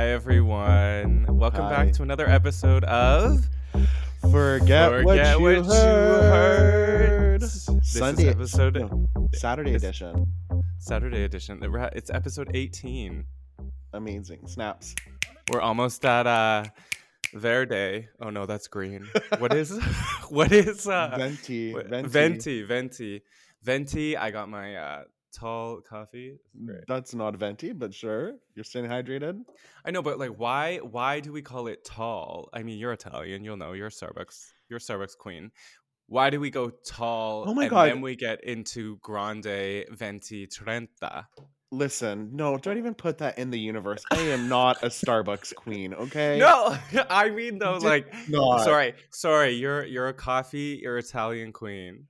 Hi, everyone. Welcome Hi. back to another episode of Forget, what, you, What You heard. Heard. This Sunday is episode no, Saturday this- edition. Saturday edition. It's episode 18. Amazing snaps. We're almost at uh Verde. Oh no, that's green. What is what is uh venti, what- venti. venti, venti, venti. I got my uh tall coffee. Mm, great. That's not venti, but sure. You're staying hydrated. I know, but like, why? Why do we call it tall? I mean, you're Italian. You'll know. You're a Starbucks. You're a Starbucks queen. Why do we go tall? Oh my and God. Then we get into grande, venti, trenta. Listen, no, don't even put that in the universe. I am not a Starbucks queen, okay? No, I mean though, like, not. sorry, sorry. You're you're a coffee. You're Italian queen.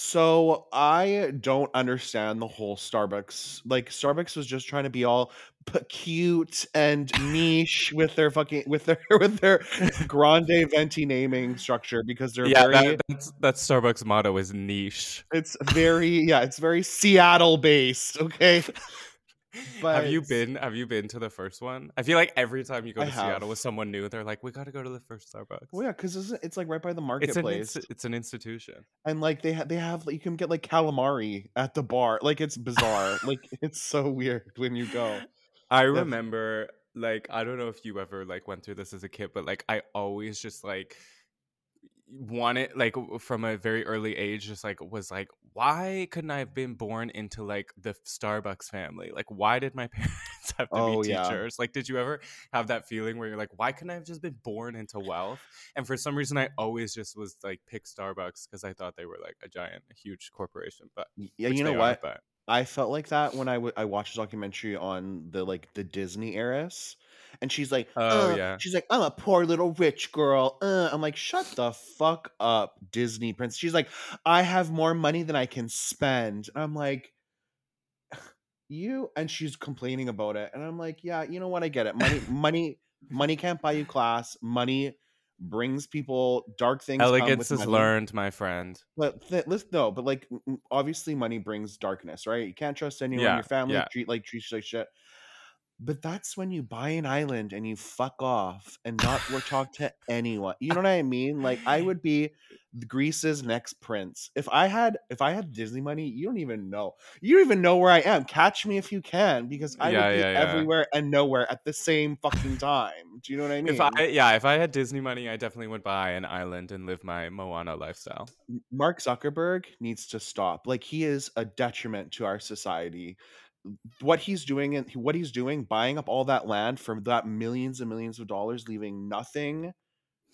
So I don't understand the whole Starbucks. Like Starbucks was just trying to be all p- cute and niche with their fucking with their with their grande venti naming structure because they're yeah, very that, that's that's Starbucks motto is niche. it's very yeah it's very Seattle based. Okay, have you been? Have you been to the first one? I feel like every time you go to. Seattle with someone new, they're like, "We got to go to the first Starbucks." well yeah because it's, it's like right by the it's an marketplace it's an institution. and like they have they have like, you can get like calamari at the bar. Like it's bizarre. like it's so weird when you go. I That's- remember, like, I don't know if you ever like went through this as a kid, but like, I always just like wanted, like, from a very early age, just like was like, why couldn't I have been born into like the Starbucks family? Like, why did my parents have to Oh, be yeah. teachers? Like, did you ever have that feeling where you're like, why couldn't I have just been born into wealth? And for some reason, I always just was like, pick Starbucks because I thought they were like a giant, a huge corporation. But Yeah, you know what? but I felt like that when I, w- I watched a documentary on the like the Disney heiress, and she's like, Oh, "Uh," yeah. she's like, I'm a poor little rich girl. Uh. I'm like, shut the fuck up, Disney prince. She's like, I have more money than I can spend. I'm like, you, and she's complaining about it, and I'm like, yeah, you know what? I get it. Money, money, money can't buy you class. Money brings people dark things. come elegance is money. learned, my friend. But th- let's no, but like obviously money brings darkness, right? You can't trust anyone. Yeah, Your family yeah. treat like treats you like shit. But that's when you buy an island and you fuck off and not talk to anyone. You know what I mean? Like I would be Greece's next prince. If I had if I had Disney money, you don't even know. You don't even know where I am. Catch me if you can, because I Yeah, would be yeah, yeah. everywhere and nowhere at the same fucking time. Do you know what I mean? If I yeah, if I had Disney money, I definitely would buy an island and live my Moana lifestyle. Mark Zuckerberg needs to stop. Like he is a detriment to our society. What he's doing and what he's doing, buying up all that land for that millions and millions of dollars, leaving nothing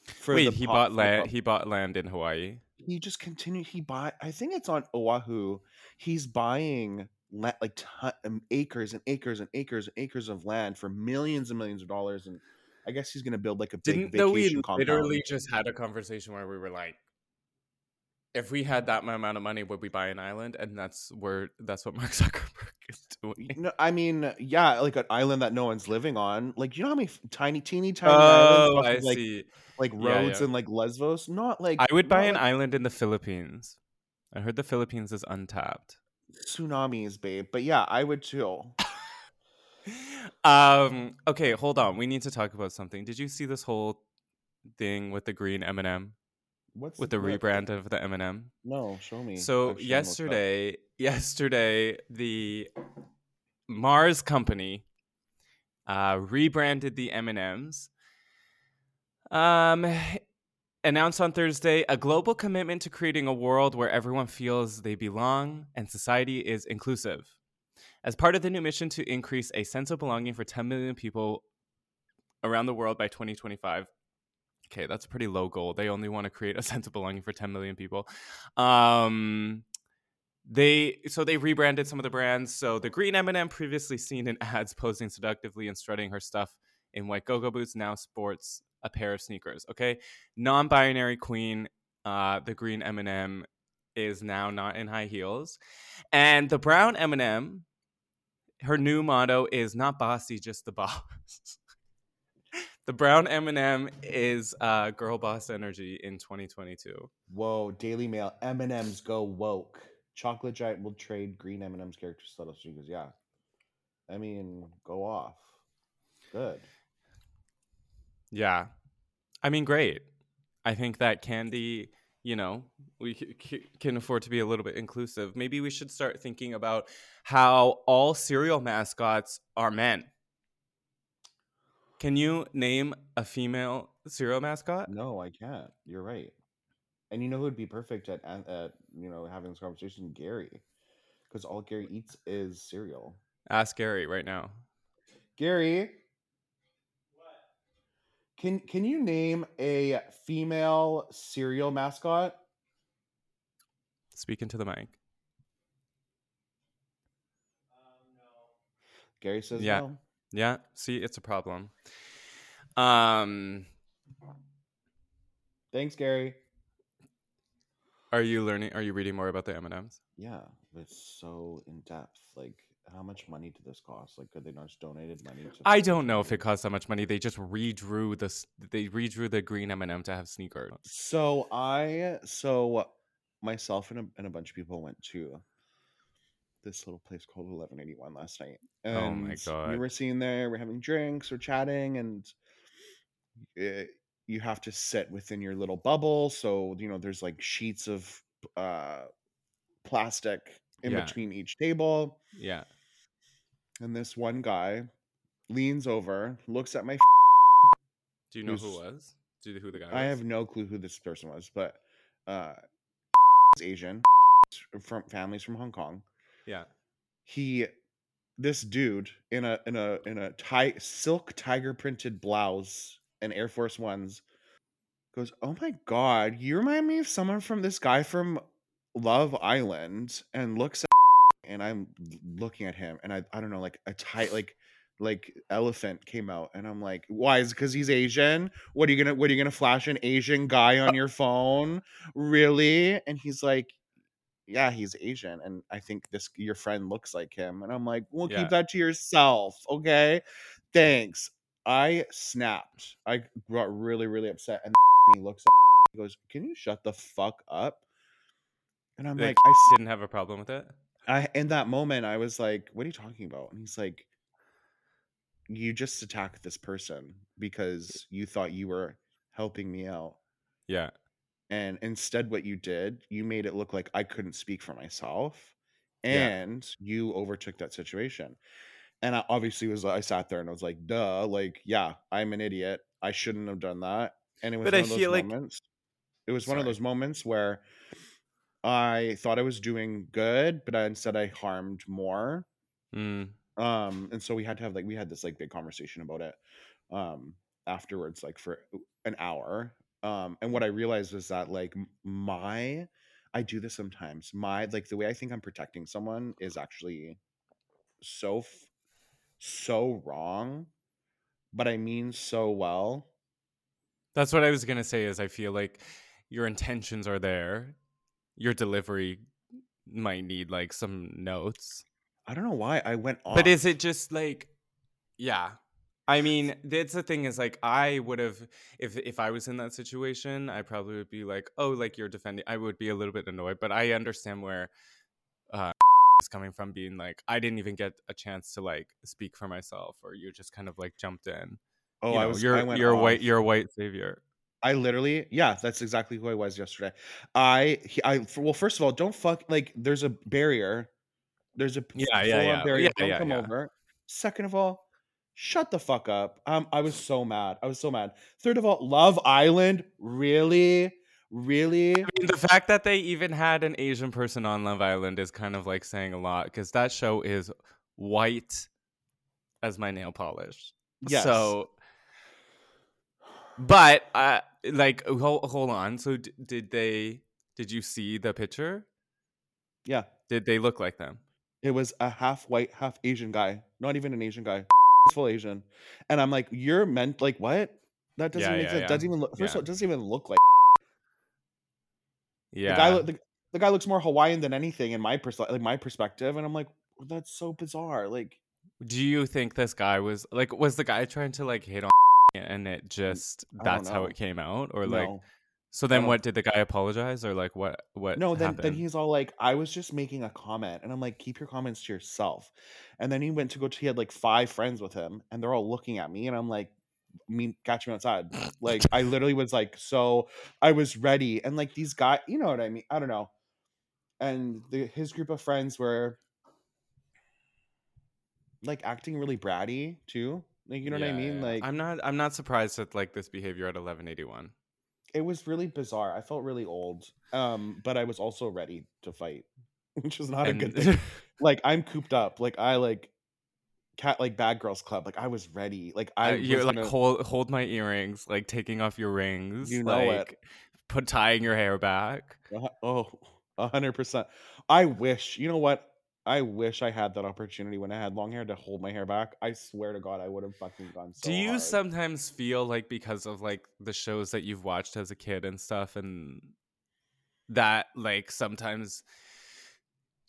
for Wait, the he bought land. He bought land in Hawaii. He just continued. He bought. I think it's on Oahu. He's buying la- like ton, um, acres and acres and acres and acres of land for millions and millions of dollars. And I guess he's gonna build like a big Didn't though we vacation compound. literally just had a conversation where we were like, if we had that amount of money, would we buy an island? And that's where that's what Mark Zuckerberg is doing. No, I mean, yeah, like an island that no one's living on. Like, you know how many tiny, teeny, tiny Oh, islands I like see. like Yeah, roads yeah. and like Lesbos? Not like I would buy an like island in the Philippines. I heard the Philippines is untapped. tsunamis, babe. But yeah, I would too. um. Okay, hold on. We need to talk about something. Did you see this whole thing with the green M&M What's with the what? rebrand of the M&M? No, show me. So yesterday, yesterday, the Mars company uh, rebranded the M and M's. Um, announced on Thursday a global commitment to creating a world where everyone feels they belong and society is inclusive. As part of the new mission to increase a sense of belonging for 10 million people around the world by 2025. Okay, that's a pretty low goal. They only want to create a sense of belonging for 10 million people. Um, they so they rebranded some of the brands. So the green M&M previously seen in ads posing seductively and strutting her stuff in white go-go boots now sports a pair of sneakers. Okay, non-binary queen, uh, the green M&M is now not in high heels, and the brown M&M, her new motto is not bossy, just the boss. the brown M&M is uh, girl boss energy in 2022. Whoa, Daily Mail. M and M's go woke. Chocolate Giant will trade green M and M's character status. She goes, yeah. I mean, go off. Good. Yeah. I mean, great. I think that candy, you know, we c- c- can afford to be a little bit inclusive. Maybe we should start thinking about how all cereal mascots are men. Can you name a female cereal mascot? No, I can't. You're right. And you know who would be perfect at, at, at you know having this conversation? Gary, because all Gary eats is cereal. Ask Gary right now. Gary, what? can can you name a female cereal mascot? Speak into the mic. Gary says Yeah. no. Yeah, see, it's a problem. Um, Thanks, Gary. are you learning? Are you reading more about the M and M's? Yeah, it's so in depth. Like, how much money did this cost? Like, could they not just donated money? To I don't know if it cost that much money. They just redrew this. They redrew the green M and m to have sneakers. So I, so myself and a, and a bunch of people went to this little place called 1181 last night. And Oh my We were sitting there, we're having drinks, we're chatting, and it, you have to sit within your little bubble. So, you know, there's like sheets of uh, plastic in Yeah. between each table. Yeah. And this one guy leans over, looks at my. Do you know who was? Do you know who the guy was? I have no clue who this person was, but uh, is Asian from families from Hong Kong. Yeah. he this dude in a in a in a tie silk tiger printed blouse and air force ones goes oh my god you remind me of someone from this guy from love island and looks at and i'm looking at him and i i don't know like a tight like like elephant came out and i'm like why is because he's asian? What are you gonna what are you gonna flash an asian guy on uh your phone? Really? And he's like yeah, he's Asian, and I think this your friend looks like him. And I'm like, well, Yeah. keep that to yourself, okay? Thanks. I snapped. I got really, really upset, and he looks at he goes, "Can you shut the fuck up?" And I'm Like, like, I, didn't have a problem with it. I, in that moment, I was like, "What are you talking about?" And he's like, "You just attacked this person because you thought you were helping me out." Yeah. And instead what you did you made it look like i couldn't speak for myself Yeah. and you overtook that situation and i obviously was i sat there and i was like duh like yeah i'm an idiot i shouldn't have done that and it was But one I of those feel like- moments it was one of those moments where i thought i was doing good but I, instead i harmed more Mm. um and so we had to have like we had this like big conversation about it um afterwards like for an hour um and what i realized was that like my i do this sometimes my like the way i think i'm protecting someone is actually so f- so wrong but i mean so well That's what I was gonna say. Is I feel like your intentions are there, your delivery might need like some notes. i don't know why i went off But is it just like, yeah? I mean, that's the thing is like I would have if if I was in that situation, I probably would be like, oh, like you're defending. I would be a little bit annoyed, but I understand where uh is coming from. Being like, I didn't even get a chance to like speak for myself, or you just kind of like jumped in. oh You i know, was you're I you're white. off. You're a white savior. I literally, yeah, that's exactly who I was yesterday. I, he, I, well, first of all, don't fuck like. There's a barrier. There's a Yeah, yeah, yeah. barrier. Yeah, don't yeah, come yeah. over. Second of all, shut the fuck up. Um, I was so mad. I was so mad. Third of all, Love Island, really, really. I mean, the fact that they even had an Asian person on Love Island is kind of like saying a lot because that show is white as my nail polish. Yes. So, but uh, like, hold, hold on. So, d- did they? Did you see the picture? yeah, Did they look like them? it was a half white, half Asian guy. Not even an Asian guy. Full Asian. And I'm like, you're meant like what? That doesn't Yeah, make yeah, sense. yeah. Doesn't even look. First of all, it doesn't even look like. Yeah. The guy, lo- the, the guy looks more Hawaiian than anything in my pers- like my perspective, and I'm like, "Well, that's so bizarre. Like, Do you think this guy was like? Was the guy trying to like hit on? And it just that's how it came out, or like no, so. Then oh. what did the guy apologize, or like what? What? no. Then, then he's all like, I was just making a comment, and I'm like, keep your comments to yourself. And then he went to go. To, he had like five friends with him, and they're all looking at me, and I'm like, me catch me outside. Like I literally was like, so I was ready, and like these guys, you know what I mean? I don't know. And the, his group of friends were like acting really bratty too. Like you know what I mean? yeah. Like I'm not I'm not surprised at like this behavior at 1181. It was really bizarre. I felt really old, um, but I was also ready to fight, which is not a good thing. Like I'm cooped up. Like I like cat like bad girls club. Like I was ready. Like I uh, you're like gonna, hold hold my earrings, like taking off your rings, You know it. like put tying your hair back. Uh, Oh, a hundred percent. I wish, you know what? I wish I had that opportunity when I had long hair to hold my hair back. I swear to God, I would have fucking gone so Do you hard. sometimes feel like because of like the shows that you've watched as a kid and stuff and that like sometimes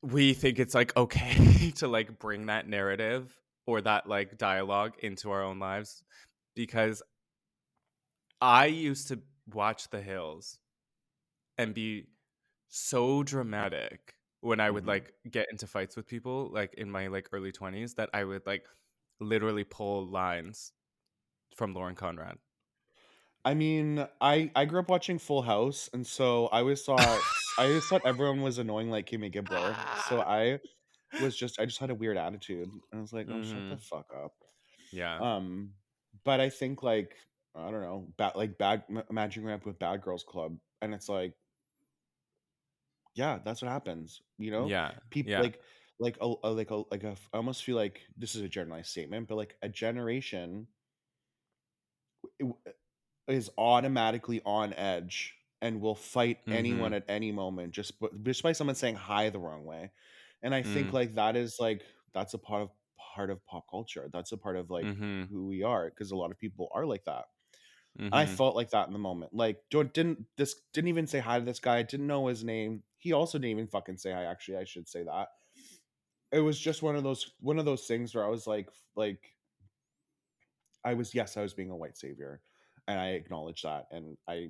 we think it's like okay to like bring that narrative or that like dialogue into our own lives because I used to watch The Hills and be so dramatic when I would Mhm. like get into fights with people like in my like early 20s that I would like literally pull lines from Lauren Conrad. I mean, I I grew up watching Full House, and so I always thought I always thought everyone was annoying like Kimmy Gibbler. So I was just I just had a weird attitude, and I was like, oh, shut the Mhm. fuck up. Yeah. Um, but I think like I don't know, bad like bad ma- Imagine up with Bad Girls Club, and it's like, yeah, that's what happens. You know, yeah. people Yeah. like like a, a like a like a I almost feel like this is a generalized statement, but like a generation is automatically on edge and will fight anyone Mhm. at any moment just just by someone saying hi the wrong way. And I think Mm. like that is like that's a part of part of pop culture. That's a part of like Mhm. who we are because a lot of people are like that. I Mhm. felt like that in the moment. Like don't didn't this didn't even say hi to this guy. Didn't know his name. He also didn't even fucking say hi. Actually, I should say that. It was just one of those one of those things where I was like like I was yes, I was being a white savior, and I acknowledge that, and I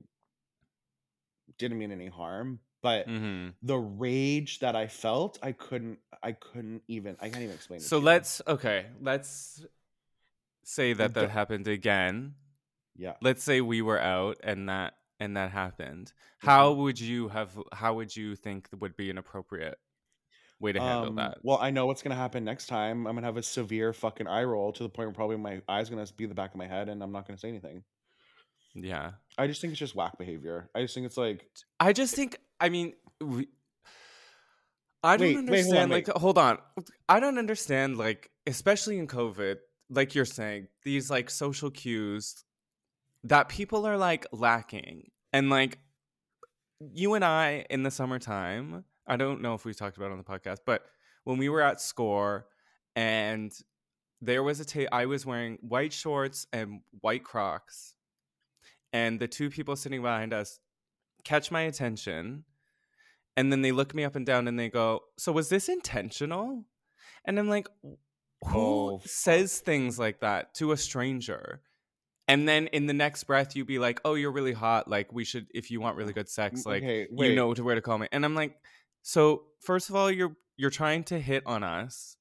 didn't mean any harm. But Mhm. the rage that I felt, I couldn't, I couldn't even, I can't even explain it. So let's okay, let's say that that happened again. yeah. Let's say we were out and that and that happened. Mm-hmm. How would you have how would you think would be an appropriate way to handle Um, that? well, I know what's gonna happen next time. I'm gonna have a severe fucking eye roll to the point where probably my eyes gonna be the back of my head, and I'm not gonna say anything. Yeah. I just think it's just whack behavior. I just think it's like, I just think I mean we, I don't Wait, wait, hold on, understand wait. like hold on. I don't understand like especially in COVID, like you're saying, these like social cues that people are like lacking. And like you and I in the summertime, I don't know if we've talked about it on the podcast, but when we were at Score and there was a ta- I was wearing white shorts and white Crocs, and the two people sitting behind us catch my attention, and then they look me up and down and they go, "So was this intentional?" And I'm like, "Who Oh, says things like that to a stranger?" And then in the next breath, you'd be like, "Oh, you're really hot. Like we should, if you want really good sex, like okay, you know to where to call me." And I'm like, "So first of all, you're you're trying to hit on us."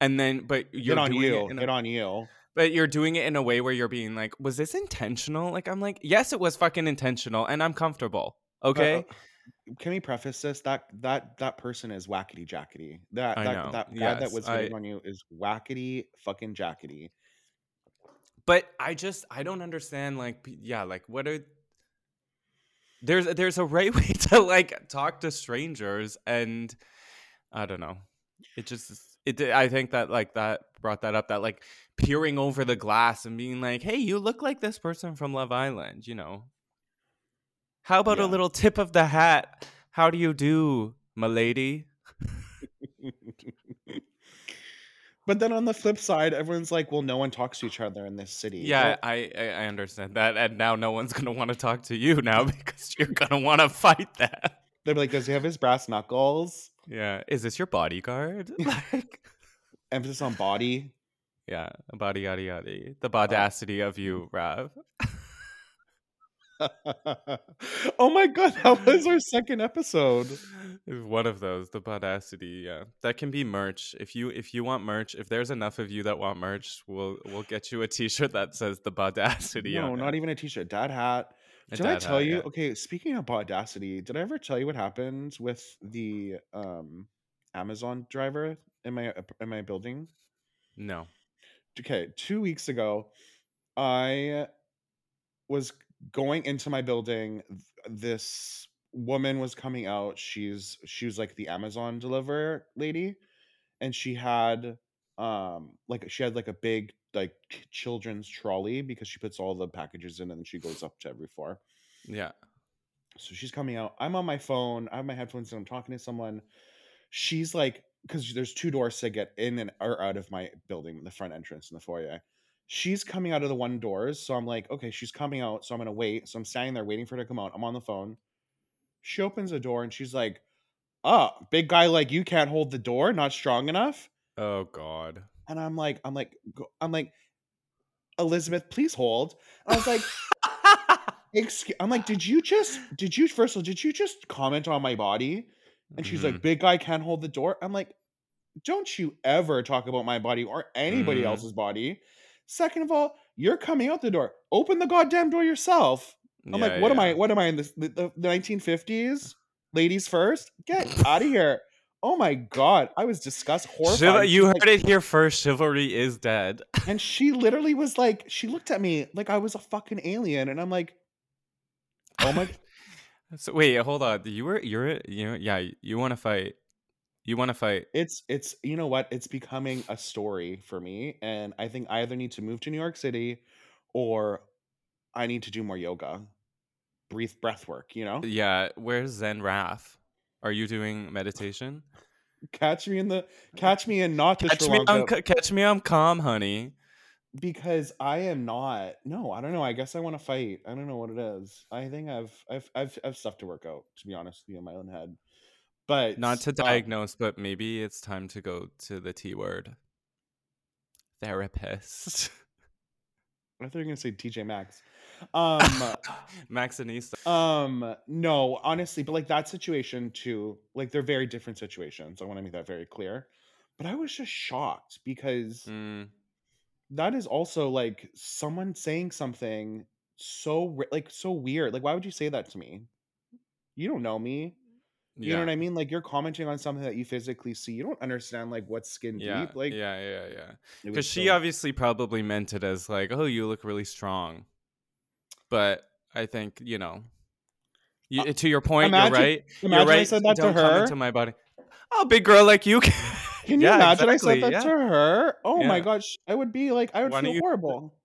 And then, but you're hit on doing you, it a- hit on you. but you're doing it in a way where you're being like, was this intentional? Like, I'm like, yes, it was fucking intentional, and I'm comfortable. Okay. Uh, can we preface this? That that that person is wackety jackety. That I that know, that guy that yes, was I- hitting on you is wackety fucking jackety. But I just, I don't understand. Like, yeah, like, what are there's there's a right way to like talk to strangers, and I don't know. It just it. I think that like that brought that up. That like peering over the glass and being like, hey, you look like this person from Love Island. You know. How about a little tip of the hat? How do you do, my lady? But then on the flip side, everyone's like, "Well, no one talks to each other in this city." Yeah, I, I understand that, and now no one's gonna want to talk to you now because you're gonna want to fight that. they're like, "Does he have his brass knuckles?" Yeah, is this your bodyguard? like, Emphasis on body. yeah, body yada yada. The audacity of you, Raph. oh my god, that was our second episode. One of those, the Audacity, yeah. That can be merch. If you if you want merch, if there's enough of you that want merch, we'll we'll get you a t-shirt that says the Audacity No, not it. even a t-shirt, dad hat. A Did I tell hat, you? yeah. Okay, speaking of Audacity, did I ever tell you what happened with the um Amazon driver in my in my building? No. okay, two weeks ago, I was going into my building. th- This woman was coming out. She's she was like the Amazon deliver lady, and she had um like she had like a big like children's trolley because she puts all the packages in and then she goes up to every floor. Yeah. So she's coming out. I'm on my phone. I have my headphones and I'm talking to someone. She's like, because there's two doors to get in and or out of my building, the front entrance and the foyer. She's coming out of the one doors. So I'm like, okay, she's coming out. So I'm gonna wait. So I'm standing there waiting for her to come out. I'm on the phone. She opens the door and she's like, Oh, big guy like you can't hold the door, not strong enough. Oh god. And I'm like, I'm like, I'm like, Elizabeth, please hold. And I was like, Excuse, I'm like, did you just, did you, first of all, did you just comment on my body? And she's Mhm. like, big guy can't hold the door. I'm like, don't you ever talk about my body or anybody Mhm. else's body. Second of all, you're coming out the door. Open the goddamn door yourself. I'm Yeah, like, what am I, what am I in this, the, the, the 1950s? Ladies first? Get out of here. Oh my God. I was disgusted, horrified. Chival- you like- heard it here first. Chivalry is dead. and she literally was like, she looked at me like I was a fucking alien. And I'm like, oh my, So wait, hold on. You were you're you know, yeah, you want to fight. You want to fight. it's it's you know what it's becoming a story for me and i think i either need to move to new york city or i need to do more yoga breathe breath work you know Yeah, where's Zen Wrath? Are you doing meditation? catch me in the catch me in not Catch me ca- catch me on calm, honey. because i am not no i don't know i guess i want to fight i don't know what it is i think i've i've i've, I've stuff to work out to be honest with you in my own head but Not to uh, diagnose, but maybe it's time to go to the T word. Therapist. i thought you were gonna say tj maxx um Maxxinista. Um, no, honestly, but like that situation too, like they're very different situations. I want to make that very clear. But I was just shocked because Mm, that is also like someone saying something so like so weird. Like, why would you say that to me? You don't know me. You know what I mean? Like you're commenting on something that you physically see. You don't understand like what's skin Yeah, deep. Like yeah, yeah, yeah. Because she so- obviously probably meant it as like, "Oh, you look really strong," but I think you know, you, Uh, to your point, imagine- you're right. imagine you're I said that to Don't come her. into my body. Oh, big girl like you. Can, Can you Yeah, imagine exactly, I said that yeah. to her? Oh my gosh, I would be like, I would Why feel you- horrible.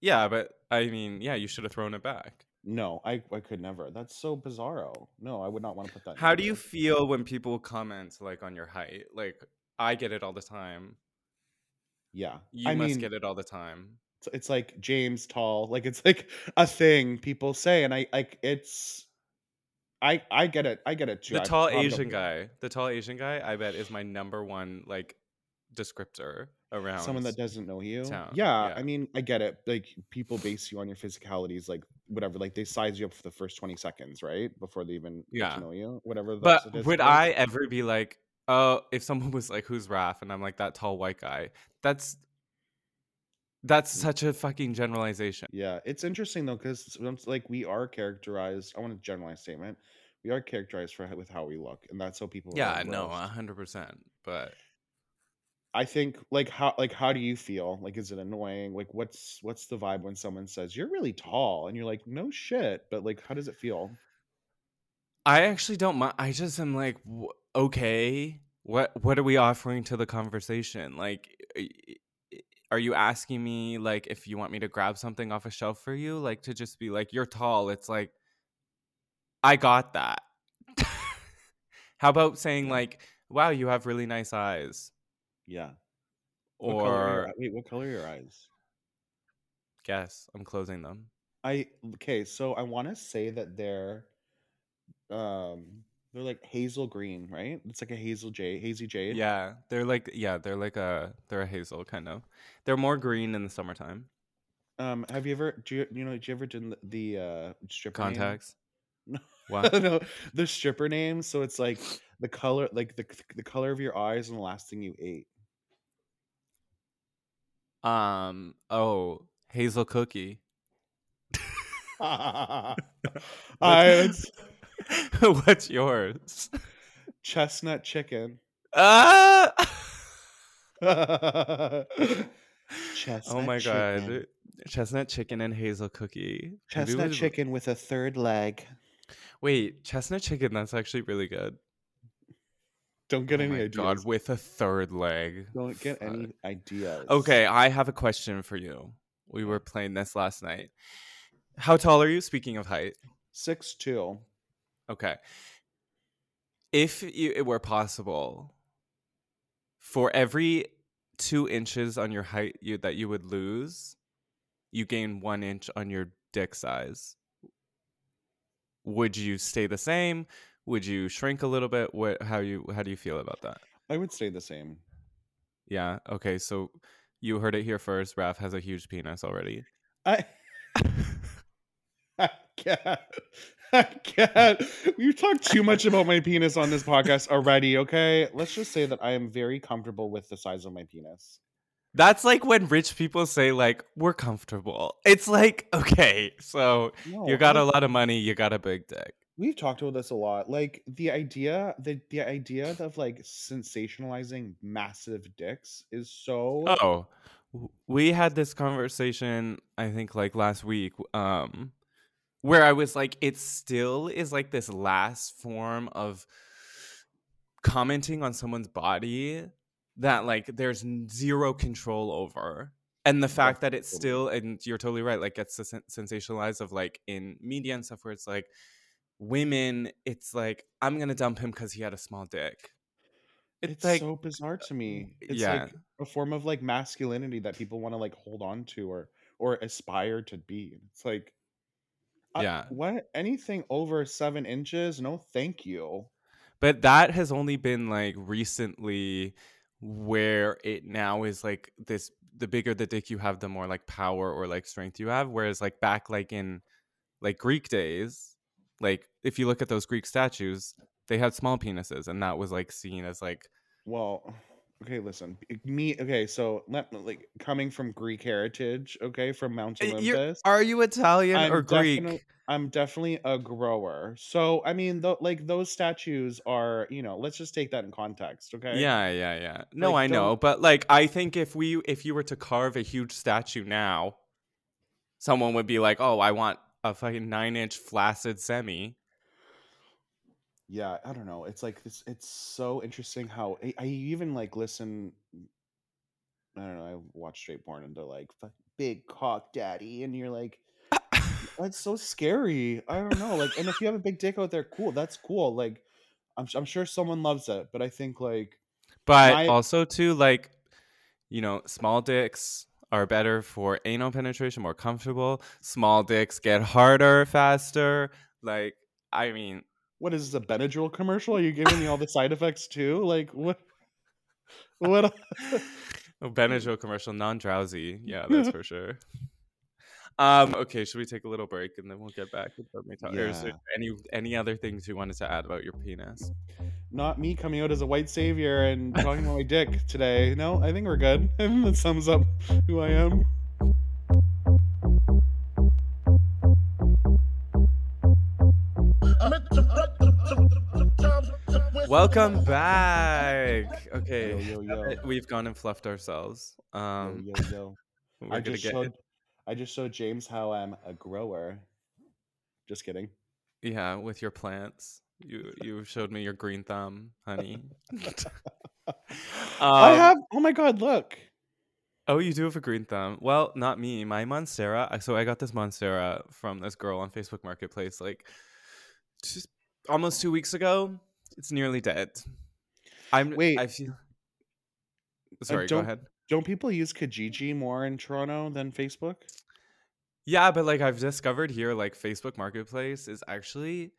Yeah, but I mean, yeah, you should have thrown it back. No, I I could never. That's so bizarro. No, I would not want to put that. How do you feel when people comment like on your height? Like I get it all the time. Yeah, You I must mean, get it all the time. it's, it's like James tall. Like it's like a thing people say, and I like it's. I I get it. I get it too. The tall Asian guy, the tall Asian guy, I bet is my number one like descriptor around. Someone that doesn't know you. Yeah, yeah. I mean, I get it. Like people base you on your physicalities, like whatever. Like they size you up for the first twenty seconds, right, before they even get Yeah. to know you. Whatever. But would is. I ever be like, oh, if someone was like, "Who's Raph?" and I'm like, "That tall white guy." That's that's such a fucking generalization. Yeah, it's interesting though because like we are characterized. I want a generalized statement. We are characterized for with how we look, and that's how people. Yeah, no, hundred percent. But I think like how like how do you feel? Like is it annoying? Like what's what's the vibe when someone says you're really tall and you're like no shit, but like how does it feel? I actually don't mind. I just am like, okay, what what are we offering to the conversation? Like, are you asking me like if you want me to grab something off a shelf for you? Like to just be like, you're tall. It's like, I got that. How about saying like, wow, you have really nice eyes, Yeah. What your or wait, what color are your eyes? guess I'm closing them. I okay, so I want to say that they're um they're like hazel green, right? It's like a hazel jade, hazy jade. Yeah, they're like yeah, they're like a they're a hazel kind of. They're more green in the summertime. Um, have you ever do you, you know? Did you ever did the, the uh stripper name? Contacts. No. What? no, the stripper name. So it's like the color, like the the color of your eyes, and the last thing you ate. Um. Oh, Hazel Cookie. I What's, what's yours? chestnut chicken. Ah! chestnut oh my chicken. god. Chestnut chicken and hazel cookie. Chestnut chicken with a third leg. Wait, chestnut chicken, that's actually really good. Don't get oh any my ideas. God, with a third leg. Don't get Fuck. any ideas. Okay, I have a question for you. We were playing this last night. How tall are you? Speaking of height. Six two. Okay. If you, it were possible, for every two inches on your height you, that you would lose, you gain one inch on your dick size. Would you stay the same? Would you shrink a little bit? What? How you? How do you feel about that? I would stay the same. Yeah. Okay. So you heard it here first. Raph has a huge penis already. I I can't. I can't. We've talked too much about my penis on this podcast already, okay? Let's just say that I am very comfortable with the size of my penis. That's like when rich people say like we're comfortable. It's like okay, so No, you got I- a lot of money, you got a big dick. We've talked about this a lot. Like the idea, the the idea of like sensationalizing massive dicks is so Oh, we had this conversation I think like last week um where I was like it still is like this last form of commenting on someone's body that like there's zero control over. And the fact that it's still and you're totally right like gets sen- sensationalized of like in media and stuff where it's like women it's like I'm to dump him cuz he had a small dick. It's, it's like so bizarre to uh, me. It's yeah. like a form of like masculinity that people want to like hold on to or or aspire to be. It's like I- Yeah. what anything over seven inches? No, thank you. But that has only been like recently where it now is like this the bigger the dick you have, the more like power or like strength you have. Whereas like back like in like Greek days, like if you look at those Greek statues, they had small penises and that was like seen as like Well, okay, listen. Me, okay, so let like coming from Greek heritage, okay, from Mount eh, you're- Olympus. are you Italian I'm or Greek? I'm definitely a grower. So I mean, th- like those statues are, you know, let's just take that in context, okay? Yeah, yeah, yeah. No, Like, I know, but like I think if we if you were to carve a huge statue now, someone would be like, "Oh, I want a fucking nine inch flaccid semi." yeah i don't know it's like this it's so interesting how i, I even like listen i don't know i watch straight porn and they're like "Fuck, big cock daddy and you're like that's so scary i don't know like and if you have a big dick out there cool that's cool like i'm, I'm sure someone loves it but i think like But also too, like, you know, small dicks are better for anal penetration, more comfortable. Small dicks get harder faster. Like, I mean, what is this a benadryl commercial are you giving me all the side effects too like what what a Benadryl commercial, non-drowsy. Yeah, that's for sure. Um, okay, should we take a little break and then we'll get back what we talk? Or is there any any other things you wanted to add about your penis? not me coming out as a white savior and talking about my dick today. No, I think we're good. I think that sums up who I am. Welcome back. Okay, Yo, yo, yo. we've gone and fluffed ourselves. Um, yo, yo, yo. we're I gonna get showed I just showed James how I'm a grower. Just kidding. yeah with your plants. You you showed me your green thumb, honey. I Um, have oh my god, look. Oh, you do have a green thumb. Well, not me. My Monstera. I- So I got this Monstera from this girl on Facebook Marketplace, like just almost two weeks ago. It's nearly dead. I'm. Wait. I feel. Sorry. go don't- ahead. Don't people use Kijiji more in Toronto than Facebook? Yeah, but like I've discovered here, like Facebook Marketplace is actually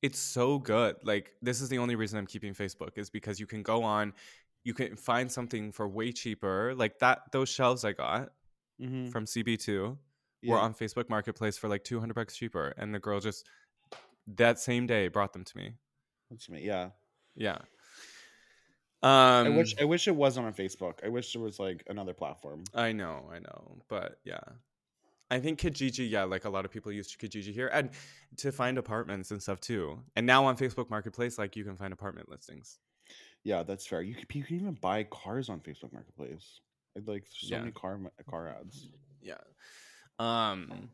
it's so good. Like this is the only reason I'm keeping Facebook is because you can go on, you can find something for way cheaper. Like that those shelves I got Mm-hmm. from CB2. were on Facebook Marketplace for like 200 bucks cheaper. And the girl just that same day brought them to me. That's me. Yeah. Yeah. Um, I wish I wish it wasn't on Facebook. I wish there was like another platform. I know, I know, but yeah, I think Kijiji, yeah, like a lot of people use Kijiji here, and to find apartments and stuff too. And now on Facebook Marketplace, like you can find apartment listings. Yeah, that's fair. You can, you can even buy cars on Facebook Marketplace. Like so Yeah. many car car ads. Yeah. Um.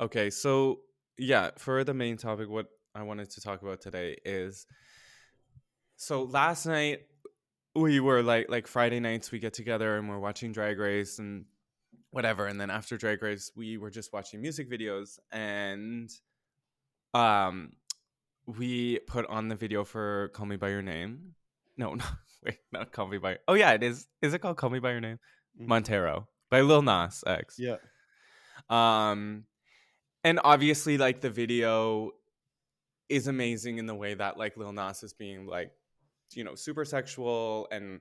Okay, so yeah, for the main topic, what I wanted to talk about today is, so last night we were like like Friday nights we get together and we're watching Drag Race and whatever, and then after Drag Race we were just watching music videos and, um, we put on the video for "Call Me by Your Name." No, no, wait, not "Call Me by." Oh yeah, it is. Is it called "Call Me by Your Name"? Mhm. Montero by Lil Nas X. Yeah. Um, and obviously, like the video is amazing in the way that like Lil Nas is being like, you know, super sexual, and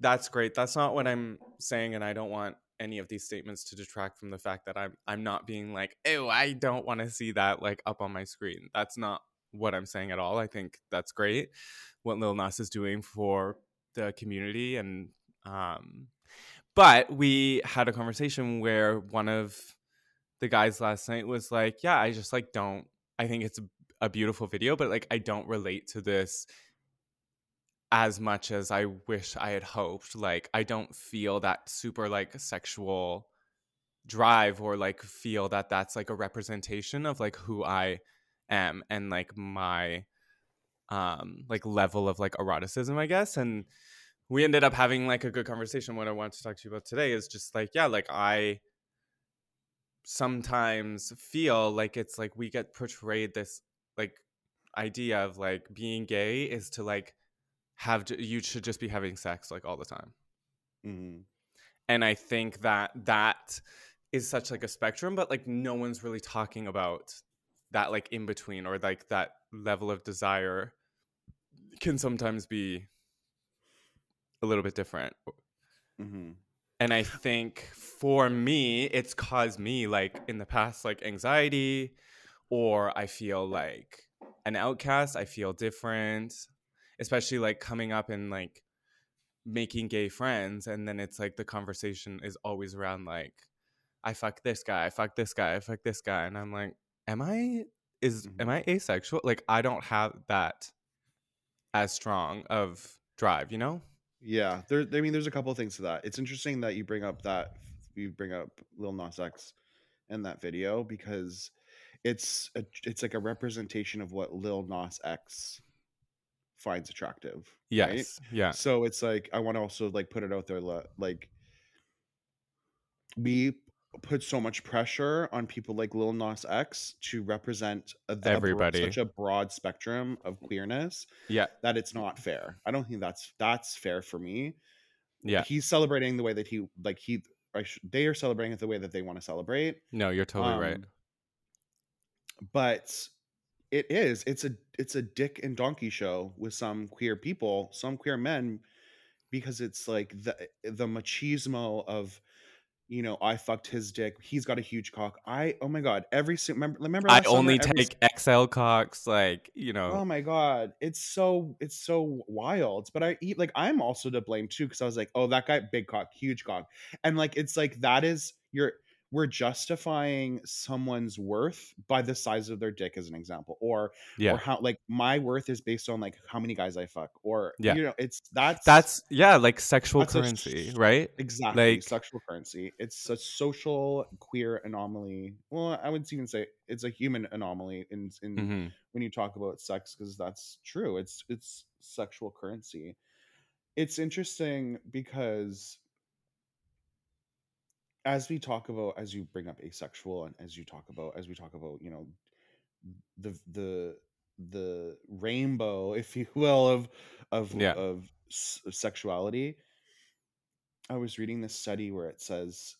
that's great. That's not what I'm saying, and I don't want any of these statements to detract from the fact that I'm I'm not being like, oh, I don't want to see that like up on my screen. That's not what I'm saying at all. I think that's great what Lil Nas is doing for the community and um but we had a conversation where one of the guys last night was like, "Yeah, I just like don't. I think it's a, a beautiful video, but like I don't relate to this as much as I wish I had hoped. Like I don't feel that super like sexual drive or like feel that that's like a representation of like who I am and like my um like level of like eroticism, I guess. And we ended up having like a good conversation. What I want to talk to you about today is just like, yeah, like I sometimes feel like it's like we get portrayed this like idea of like being gay is to like have j- you should just be having sex like all the time. Hmm and i think that that is such like a spectrum but like no one's really talking about that like in between or like that level of desire can sometimes be a little bit different. Hmm and i think for me it's caused me like in the past like anxiety or i feel like an outcast i feel different especially like coming up and like making gay friends and then it's like the conversation is always around like i fuck this guy i fuck this guy i fuck this guy and i'm like am i is Mhm. am i asexual like i don't have that as strong of drive you know Yeah, there. I mean, there's a couple of things to that. It's interesting that you bring up that you bring up Lil Nas X in that video because it's a, it's like a representation of what Lil Nas X finds attractive. yes right? yeah So it's like I want to also like put it out there li- like we put so much pressure on people like Lil Nas X to represent a, Everybody. such a broad spectrum of queerness yeah that it's not fair. I don't think that's that's fair for me. Yeah. he's celebrating the way that he like he. Sh- they are celebrating it the way that they want to celebrate. no you're totally right Um, But it is it's a it's a dick and donkey show with some queer people, some queer men, because it's like the eh, the machismo of. You know, I fucked his dick. He's got a huge cock. I, oh my god, every remember, remember I last summer, only every take XL cocks, like you know. Oh my god, it's so it's so wild. But I eat like I'm also to blame too because I was like, oh, that guy, big cock, huge cock, and like it's like that is you're we're justifying someone's worth by the size of their dick as an example, or yeah, or how like my worth is based on like how many guys I fuck, or Yeah. you know, it's that's that's yeah, like sexual a currency, right? exactly like- sexual currency. It's a social queer anomaly. Well, I would even say it's a human anomaly in in hmm when you talk about sex because that's true it's it's sexual currency it's interesting because as we talk about as you bring up asexual and as you talk about as we talk about you know the the the rainbow if you will of of Yeah. of s- sexuality i was reading this study where it says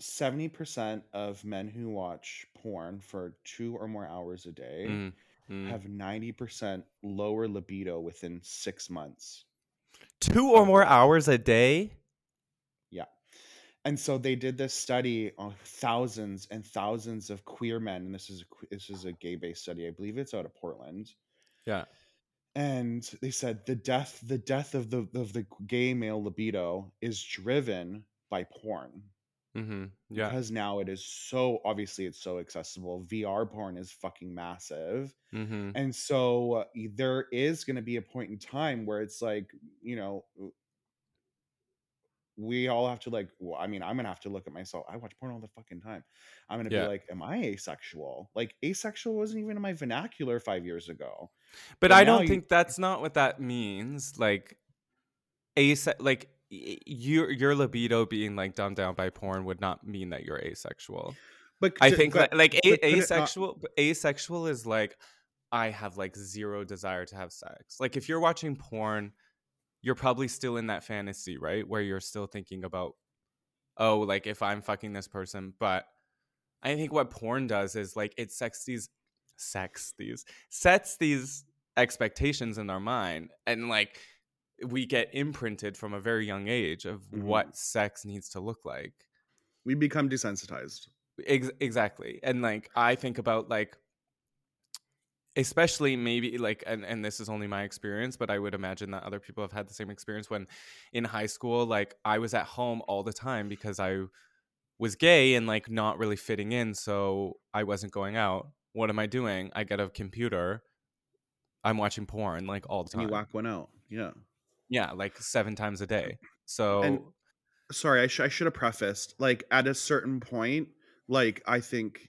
70% of men who watch porn for two or more hours a day mm mm. have 90% lower libido within six months. Two or more hours a day. And so they did this study on thousands and thousands of queer men and this is a, this is a gay based study i believe it's out of portland Yeah. and they said the death the death of the of the gay male libido is driven by porn Mm-hmm. Yeah. because now it is so obviously it's so accessible vr porn is fucking massive Mm-hmm. and so uh, there is going to be a point in time where it's like you know we all have to like well, i mean i'm gonna have to look at myself i watch porn all the fucking time i'm gonna Yeah. be like am i asexual like asexual wasn't even in my vernacular five years ago But But I don't you- think that's not what that means. Like, ase like your your libido being like dumbed down by porn would not mean that you're asexual. but I think but- that, like a- it not- asexual asexual is like I have like zero desire to have sex. Like if you're watching porn, you're probably still in that fantasy, right? Where you're still thinking about oh, like if I'm fucking this person, but I think what porn does is like it sets these sex these sets these expectations in our mind and like we get imprinted from a very young age of Mhm. what sex needs to look like. we become desensitized Ex- exactly and like i think about like especially maybe like and, and this is only my experience but i would imagine that other people have had the same experience when in high school like i was at home all the time because i was gay and like not really fitting in so i wasn't going out. What am i doing? I get a computer. I'm watching porn like all the and you whack one out. Yeah. Yeah like seven times a day. So And- sorry I, sh- I should have prefaced like at a certain point like i think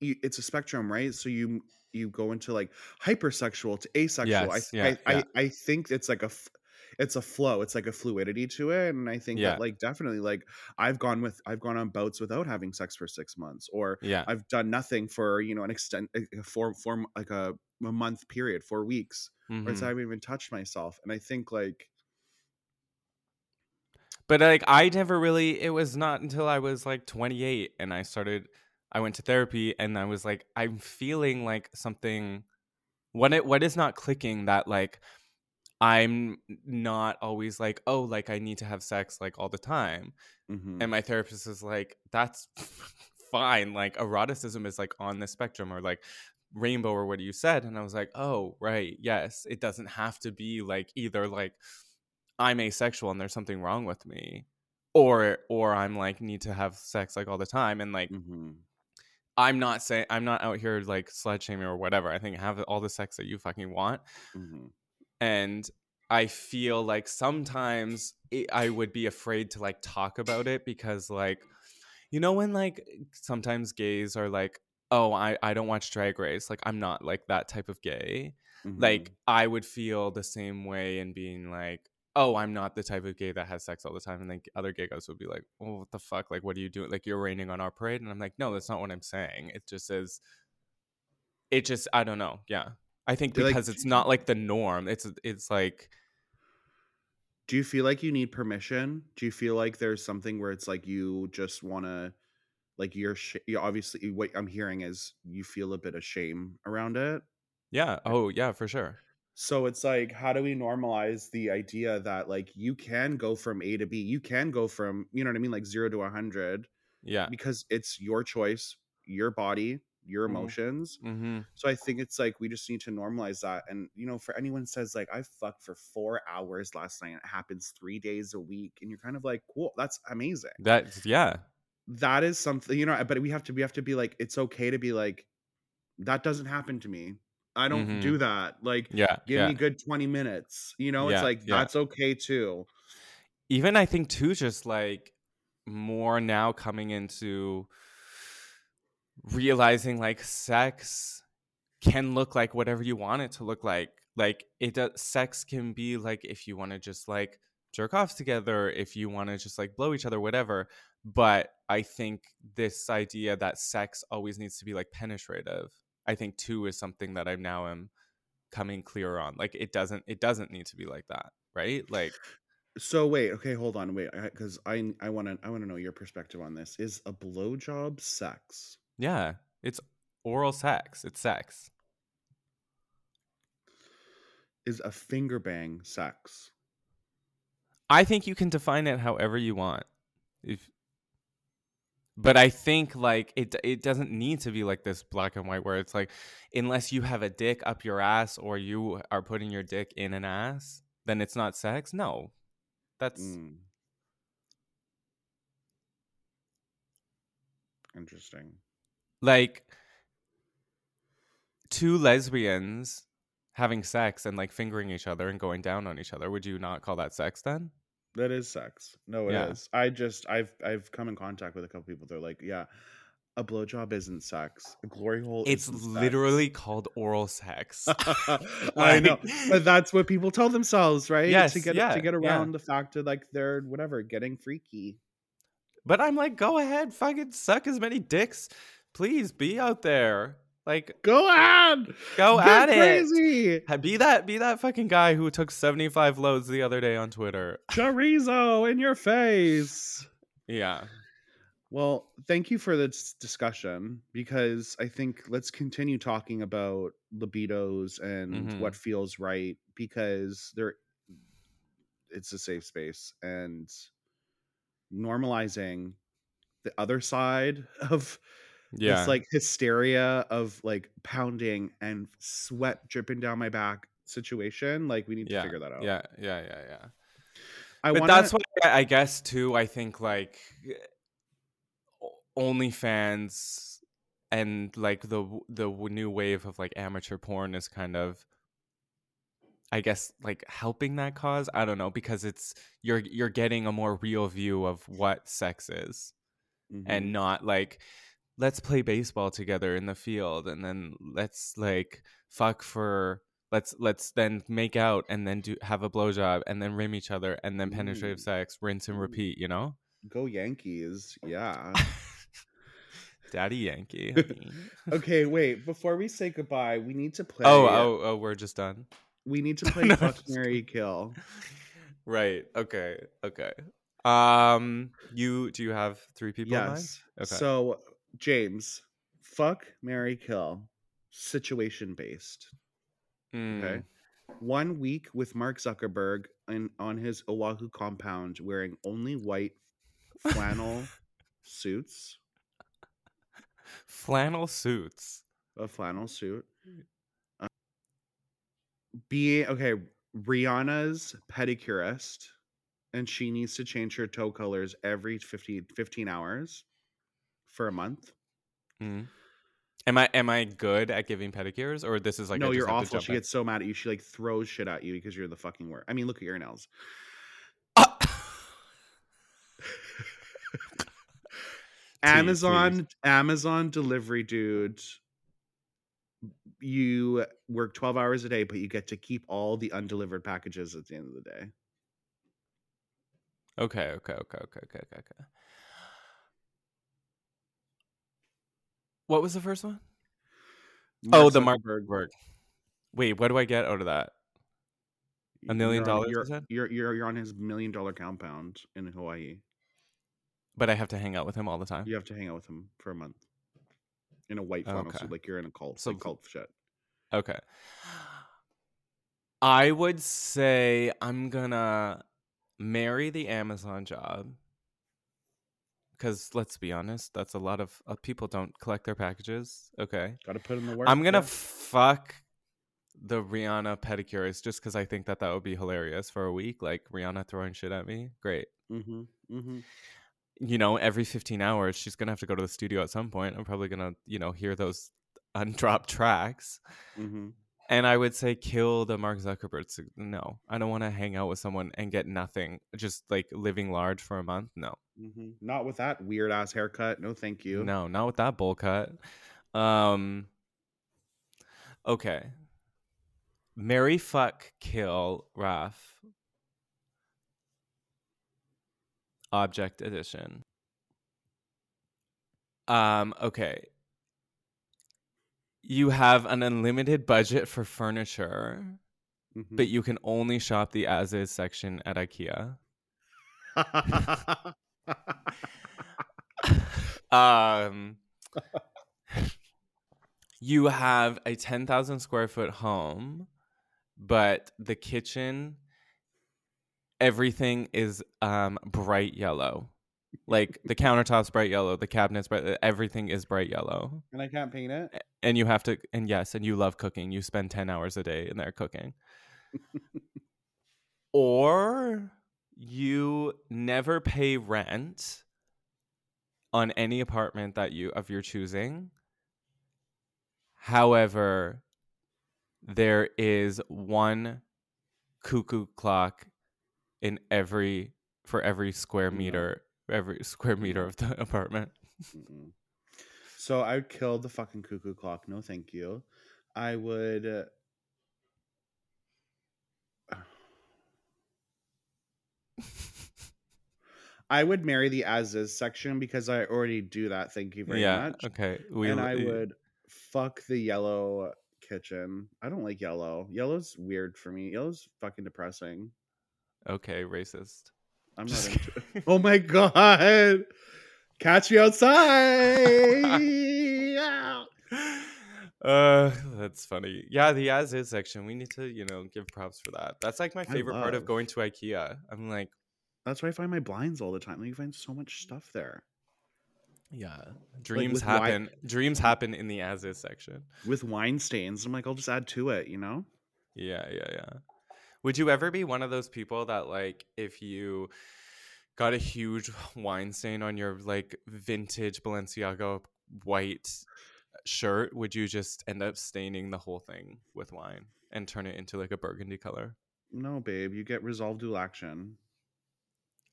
you, it's a spectrum right so you you go into like hypersexual to asexual Yes, I, yeah, I, yeah. I i think it's like a f- it's a flow it's like a fluidity to it and i think Yeah. that like definitely like i've gone with i've gone on boats without having sex for six months or yeah i've done nothing for you know an extent a eh, a eh, four four like a, a month period four weeks or it's. Mm-hmm. I haven't even touched myself and i think like But like I never really it was not until I was like 28 and I started I went to therapy and I was like I'm feeling like something what it what is not clicking that like I'm not always like oh like I need to have sex like all the time. mhm. And my therapist is like that's fine like eroticism is like on the spectrum or like rainbow or what you said and I was like oh right yes it doesn't have to be like either like I'm asexual and there's something wrong with me or or I'm like need to have sex like all the time and like Mhm. I'm not saying I'm not out here like slut shaming or whatever I think have all the sex that you fucking want Mhm. and I feel like sometimes it, I would be afraid to like talk about it because like you know when like sometimes gays are like oh I I don't watch drag race like I'm not like that type of gay like Mhm. I would feel the same way in being like, oh, I'm not the type of gay that has sex all the time, and then other gay guys would be like, oh, what the fuck? Like, what are you doing? Like, you're raining on our parade, and I'm like, no, that's not what I'm saying. It just is. It just, I don't know. Yeah, I think They're like- because it's not like the norm. It's it's like, do you feel like you need permission do you feel like there's something where it's like you just want to like you're sh- you obviously what i'm hearing is you feel a bit of shame around it yeah, oh yeah, for sure. So it's like how do we normalize the idea that like you can go from a to b you can go from you know what i mean like 0 to 100 Yeah. because it's your choice your body your Mhm. emotions Mm-hmm. So I think it's like we just need to normalize that. And you know, for anyone says like I fucked for four hours last night, it happens three days a week, and you're kind of like, cool, that's amazing. That yeah, That is something, you know. But we have to we have to be like, it's okay to be like, that doesn't happen to me. I don't Mhm. do that. Like, yeah, give yeah. me good twenty minutes. You know, Yeah, it's like yeah. that's okay too. even I think too, just like more now coming into realizing like sex can look like whatever you want it to look like. Like it does sex can be like if you want to just like jerk off together, if you want to just like blow each other, whatever. But I think this idea that sex always needs to be like penetrative, I think two is something that I now am coming clearer on. Like it doesn't it doesn't need to be like that, right? Like So wait, okay, hold on, wait, because I I want to I want to know your perspective on this. Is a blowjob sex? Yeah, it's oral sex. It's sex. Is a finger bang sex? I think you can define it however you want. If but I think like it it doesn't need to be like this black and white where it's like unless you have a dick up your ass or you are putting your dick in an ass, then it's not sex. No. That's Mm. Interesting. like two lesbians having sex and like fingering each other and going down on each other. Would you not call that sex then? That is sex. No, it is. Yeah. I just I've I've come in contact with a couple people. They're like, yeah, a blowjob isn't sex. A glory hole. It's isn't sex." literally called oral sex. I know, but that's what people tell themselves, right? Yes, to get yeah, to get yeah. around the fact of like they're whatever getting freaky. But I'm like, go ahead, fucking suck as many dicks. Please be out there. Like, Go on, go Get at it. crazy. Ha- Be that be that fucking guy who took 75 loads the other day on Twitter. Chorizo in your face. Yeah. Well, thank you for this discussion because I think let's continue talking about libidos and Mhm. what feels right because there it's a safe space and normalizing the other side of Yeah. this like hysteria of like pounding and sweat dripping down my back situation like we need to yeah. figure that out. Yeah, yeah, yeah, yeah. I but wanna, that's what I guess too. I think like o- OnlyFans and like the the new wave of like amateur porn is kind of, I guess, like helping that cause. I don't know because it's you're you're getting a more real view of what sex is, Mhm. and not like let's play baseball together in the field and then let's like fuck for let's let's then make out and then do have a blowjob and then rim each other and then penetrative sex, rinse and repeat, you know? go Yankees. Yeah. Daddy Yankee. okay, wait. Before we say goodbye, we need to play. oh, oh, oh, we're just done. we need to play No, Fuck Mary Kill. Right. Okay. Okay. Um you do you have three people? Yes. Okay. So James, fuck Mary Kill, situation based. Okay. Mm, One week with Mark Zuckerberg in, on his Oahu compound wearing only white flannel suits, Flannel suits. a flannel suit. Uh, being okay, Rihanna's pedicurist, and she needs to change her toe colors every 15, 15 hours for a month. Mm. Am I am I good at giving pedicures or this is like no, you're awful. She in? gets so mad at you. She like throws shit at you because you're the fucking worst. I mean, look at your nails. Ah! Amazon Amazon delivery dude. You work 12 hours a day, but you get to keep all the undelivered packages at the end of the day. Okay, okay, okay, okay, okay, okay, okay. What was the first one? Oh, the Mark Zuckerberg- Zuckerberg. Wait, what do I get out of that? A million dollars, you You're, you're you're you're on his million dollar compound in Hawaii. But I have to hang out with him all the time. You have to hang out with him for a month in a white flannel Okay. suit, like you're in a cult, So- like cult shit. Okay. I would say I'm gonna marry the Amazon job. Because let's be honest, that's a lot of uh, people don't collect their packages. Okay. Got to put in the work. I'm gonna yeah. fuck the Rihanna pedicures just because I think that that would be hilarious for a week. Like Rihanna throwing shit at me. Great. Mhm, mhm. You know, every 15 hours, she's gonna have to go to the studio at some point. I'm probably gonna, you know, hear those undropped tracks. Mhm. And I would say kill the Mark Zuckerberg. No, I don't want to hang out with someone and get nothing. Just like living large for a month. No, Mhm. Not with that weird ass haircut. No, thank you. no, not with that bowl cut. Um. Okay. Marry, fuck, kill, Raph. Object edition. Um. Okay. You have an unlimited budget for furniture. Mhm. but you can only shop the as is section at IKEA. Um, you have a 10,000 square foot home, but the kitchen everything is um bright yellow. Like the countertops bright yellow, the cabinets bright everything is bright yellow. And I can't paint it. And you have to and yes, and you love cooking. You spend 10 hours a day in there cooking. or you never pay rent on any apartment that you of your choosing. However, there is one cuckoo clock in every for every square meter every square meter of the apartment. Mm-mm. So I would kill the fucking cuckoo clock. No, thank you. I would. uh, I would marry the as is section because I already do that. Thank you very yeah. much. Okay. We and I would fuck the yellow kitchen. I don't like yellow. Yellow's weird for me. Yellow's fucking depressing. Okay, racist. I'm not Just into kidding. Oh my god. Catch me outside. uh that's funny. Yeah, the as is section. We need to, you know, give props for that. That's like my favorite part of going to IKEA. I'm like, That's where I find my blinds all the time. Like you find so much stuff there. yeah. Dreams wine- happen. Dreams happen in the as is section. With wine stains. I'm like, I'll just add to it, you know? Yeah, yeah, yeah. Would you ever be one of those people that like if you got a huge wine stain on your like vintage Balenciaga white shirt, would you just end up staining the whole thing with wine and turn it into like a burgundy color? No, babe. You get resolve dual action.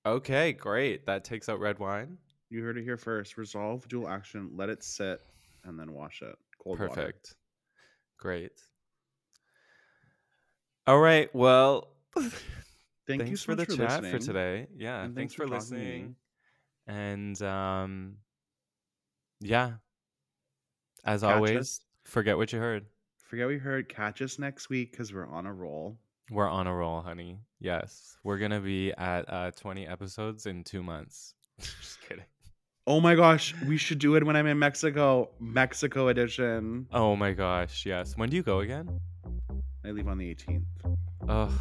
Okay, great. That takes out red wine. You heard it here first. Resolve dual action. Let it sit and then wash it. Cold water. Perfect. Great. All right. Well, Thank thanks you so for the much chat for today. Yeah, thanks, thanks for, for talking to me. listening. And um yeah. As Catch always, us. forget what you heard. Forget we heard. Catch us next week because we're on a roll. We're on a roll, honey. Yes. We're going to be at uh 20 episodes in 2 months. Just kidding. Oh my gosh, we should do it when I'm in Mexico. Mexico edition. Oh my gosh, yes. When do you go again? I leave on the 18th. Ugh.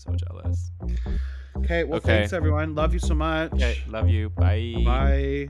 So jealous. Okay. Well, okay. thanks everyone. Love you so much. Okay. Love you. Bye. Bye.